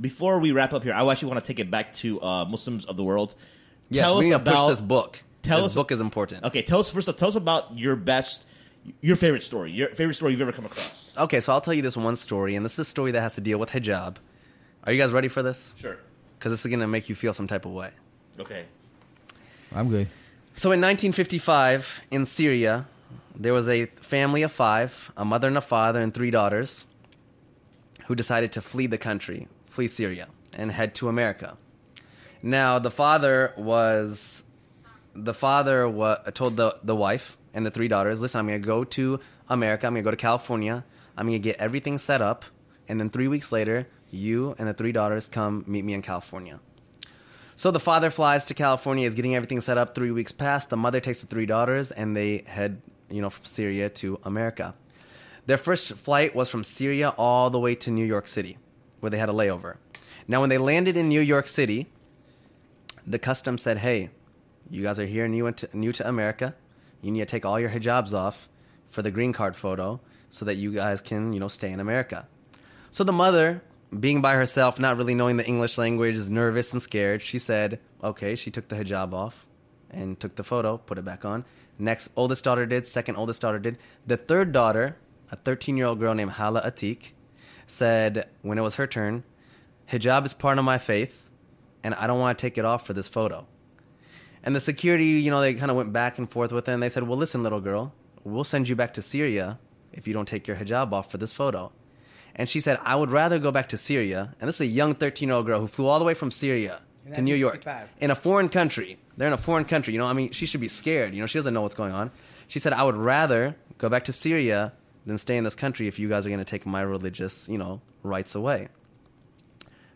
before we wrap up here, I actually want to take it back to uh, Muslims of the world. Yes, Tell we us need to push about- this book. Tell this us- book is important. Okay, tell us first. Of, Tell us about your best, your favorite story, your favorite story you've ever come across. Okay, so I'll tell you this one story, and this is a story that has to deal with hijab. Are you guys ready for this? Sure. Because this is going to make you feel some type of way. Okay. I'm good. So in 1955, in Syria, there was a family of five, a mother and a father, and three daughters, who decided to flee the country, flee Syria, and head to America. Now, the father was, the father wa- told the, the wife and the three daughters, listen, I'm going to go to America, I'm going to go to California, I'm going to get everything set up, and then three weeks later, you and the three daughters come meet me in California. So the father flies to California, is getting everything set up. Three weeks pass. The mother takes the three daughters, and they head, you know, from Syria to America. Their first flight was from Syria all the way to New York City, where they had a layover. Now, when they landed in New York City, the customs said, "Hey, you guys are here new to, new to America. You need to take all your hijabs off for the green card photo, so that you guys can, you know, stay in America." So the mother, being by herself, not really knowing the English language, is nervous and scared. She said, okay, she took the hijab off and took the photo, put it back on. Next oldest daughter did, second oldest daughter did. The third daughter, a 13 year old girl named Hala Atik, said when it was her turn, hijab is part of my faith, and I don't want to take it off for this photo. And the security, you know, they kind of went back and forth with her, and they said, well, listen, little girl, we'll send you back to Syria if you don't take your hijab off for this photo. And she said, I would rather go back to Syria. And this is a young 13 year old girl who flew all the way from Syria to New York 1955. in a foreign country. They're in a foreign country. You know, I mean, she should be scared. You know, she doesn't know what's going on. She said, I would rather go back to Syria than stay in this country if you guys are going to take my religious, you know, rights away.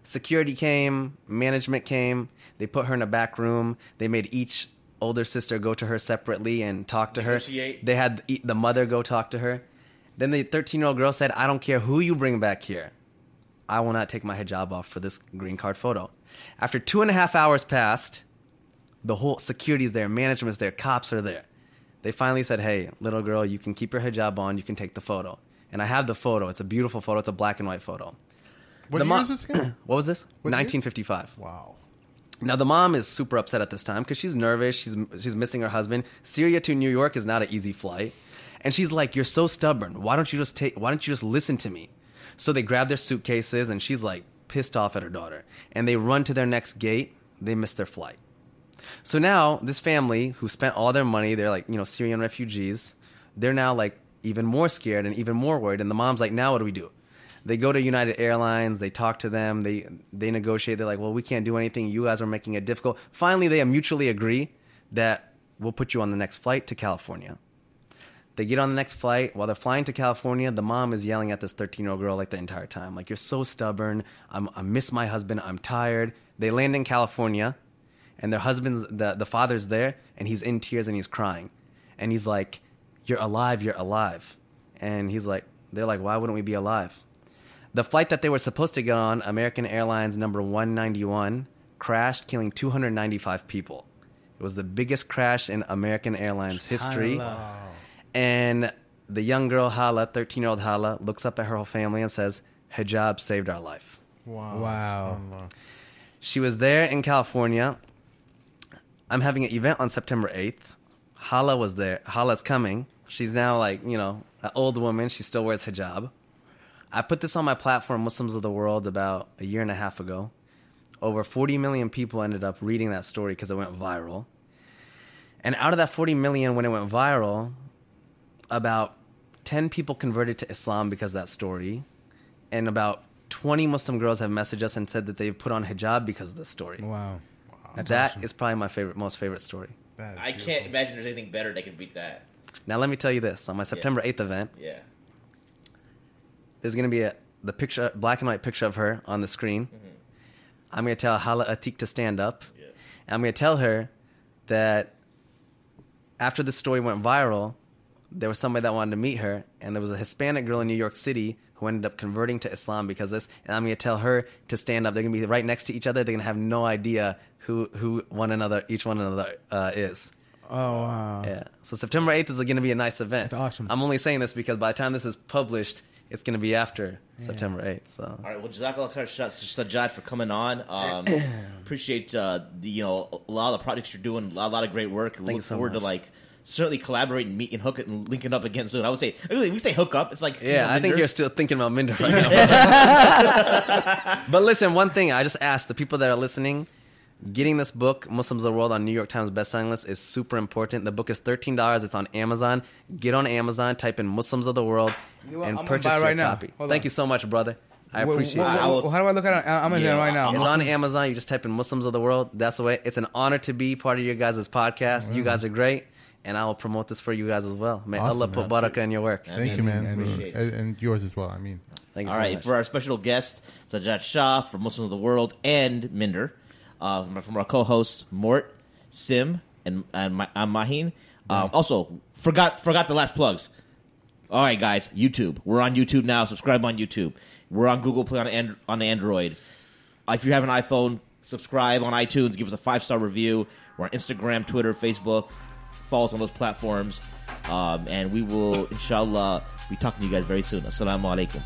Security came, management came. They put her in a back room. They made each older sister go to her separately and talk to her. They had the the mother go talk to her. Then the 13 year old girl said, I don't care who you bring back here. I will not take my hijab off for this green card photo. After two and a half hours passed, the whole security's there, management's there, cops are there. They finally said, Hey, little girl, you can keep your hijab on, you can take the photo. And I have the photo. It's a beautiful photo. It's a black and white photo. What The year mo- is this again? What was this? What year? 1955. wow. Now the mom is super upset at this time because she's nervous. She's she's missing her husband. Syria to New York is not an easy flight, and she's like, "You're so stubborn. Why don't you just take? Why don't you just listen to me?" So they grab their suitcases, and she's like pissed off at her daughter, and they run to their next gate. They miss their flight. So now this family who spent all their money, they're like you know Syrian refugees. They're now like even more scared and even more worried. And the mom's like, "Now what do we do?" They go to United Airlines. They talk to them. They they negotiate. They're like, "Well, we can't do anything. You guys are making it difficult." Finally, they mutually agree that we'll put you on the next flight to California. They get on the next flight. While they're flying to California, the mom is yelling at this 13 year old girl like the entire time, like, "You're so stubborn. I'm, I miss my husband. I'm tired." They land in California, and their husband's the the father's there, and he's in tears and he's crying, and he's like, "You're alive. You're alive," and he's like, "They're like, why wouldn't we be alive?" The flight that they were supposed to get on, American Airlines number 191, crashed, killing 295 people. It was the biggest crash in American Airlines history. Subhanallah. And the young girl, Hala, 13 year old Hala, looks up at her whole family and says, Hijab saved our life. Wow. Wow. She was there in California. I'm having an event on September 8th. Hala was there. Hala's coming. She's now like, you know, an old woman. She still wears hijab. I put this on my platform, Muslims of the World, about a year and a half ago. Over 40 million people ended up reading that story because it went viral. And out of that 40 million, when it went viral, about 10 people converted to Islam because of that story. And about 20 Muslim girls have messaged us and said that they've put on hijab because of this story. Wow. That That's is probably my favorite, most favorite story. That is I beautiful. can't imagine there's anything better that can beat that. Now, let me tell you this: on my September 8th event, Yeah. there's going to be a the picture, black and white picture of her on the screen. Mm-hmm. I'm going to tell Hala Atik to stand up. Yeah. And I'm going to tell her that after the story went viral, there was somebody that wanted to meet her, and there was a Hispanic girl in New York City who ended up converting to Islam because of this. And I'm going to tell her to stand up. They're going to be right next to each other. They're going to have no idea who who one another, each one another uh, is. Oh wow. Yeah. So September 8th is going to be a nice event. That's awesome. I'm only saying this because by the time this is published, it's going to be after September 8th. So All right, well, Jazakallah khair, Shah- Sajjad, for coming on. Um, appreciate uh, the you know a lot of the projects you're doing, a lot, a lot of great work. We you look so forward to like certainly collaborate and meet, and hook it and link it up again soon. I would say really, we say hook up. It's like you yeah, know, I think you're still thinking about Minder right now. but listen, one thing I just asked the people that are listening. Getting this book, Muslims of the World, on New York Times bestselling list is super important. The book is thirteen dollars. It's on Amazon. Get on Amazon, type in Muslims of the World, You and I'm purchase your right now. copy. Hold Thank on. you so much, brother. I Wha- appreciate wha- it. I wha- how do I look at it? I'm Amazon Yeah, right now. It's on Amazon. You just type in Muslims of the World. That's the way. It's an honor to be part of your guys' podcast. You mm. guys are great, and I will promote this for you guys as well. May Awesome, Allah put man. barakah in your work. Thank you, man, I appreciate and, and yours as well. I mean, Thank you All so right, much. for our special guest, Sajjad Shah from Muslims of the World and Minder, uh, from- from our co-hosts Mort, Sim, and and Ma- I'm Mahin. Um, also, forgot forgot the last plugs. All right, guys, YouTube. We're on YouTube now. Subscribe on YouTube. We're on Google Play on and- on Android. Uh, If you have an iPhone, subscribe on iTunes. Give us a five star review. We're on Instagram, Twitter, Facebook. Follow us on those platforms, um, and we will, inshallah, be talking to you guys very soon. Assalamu alaikum.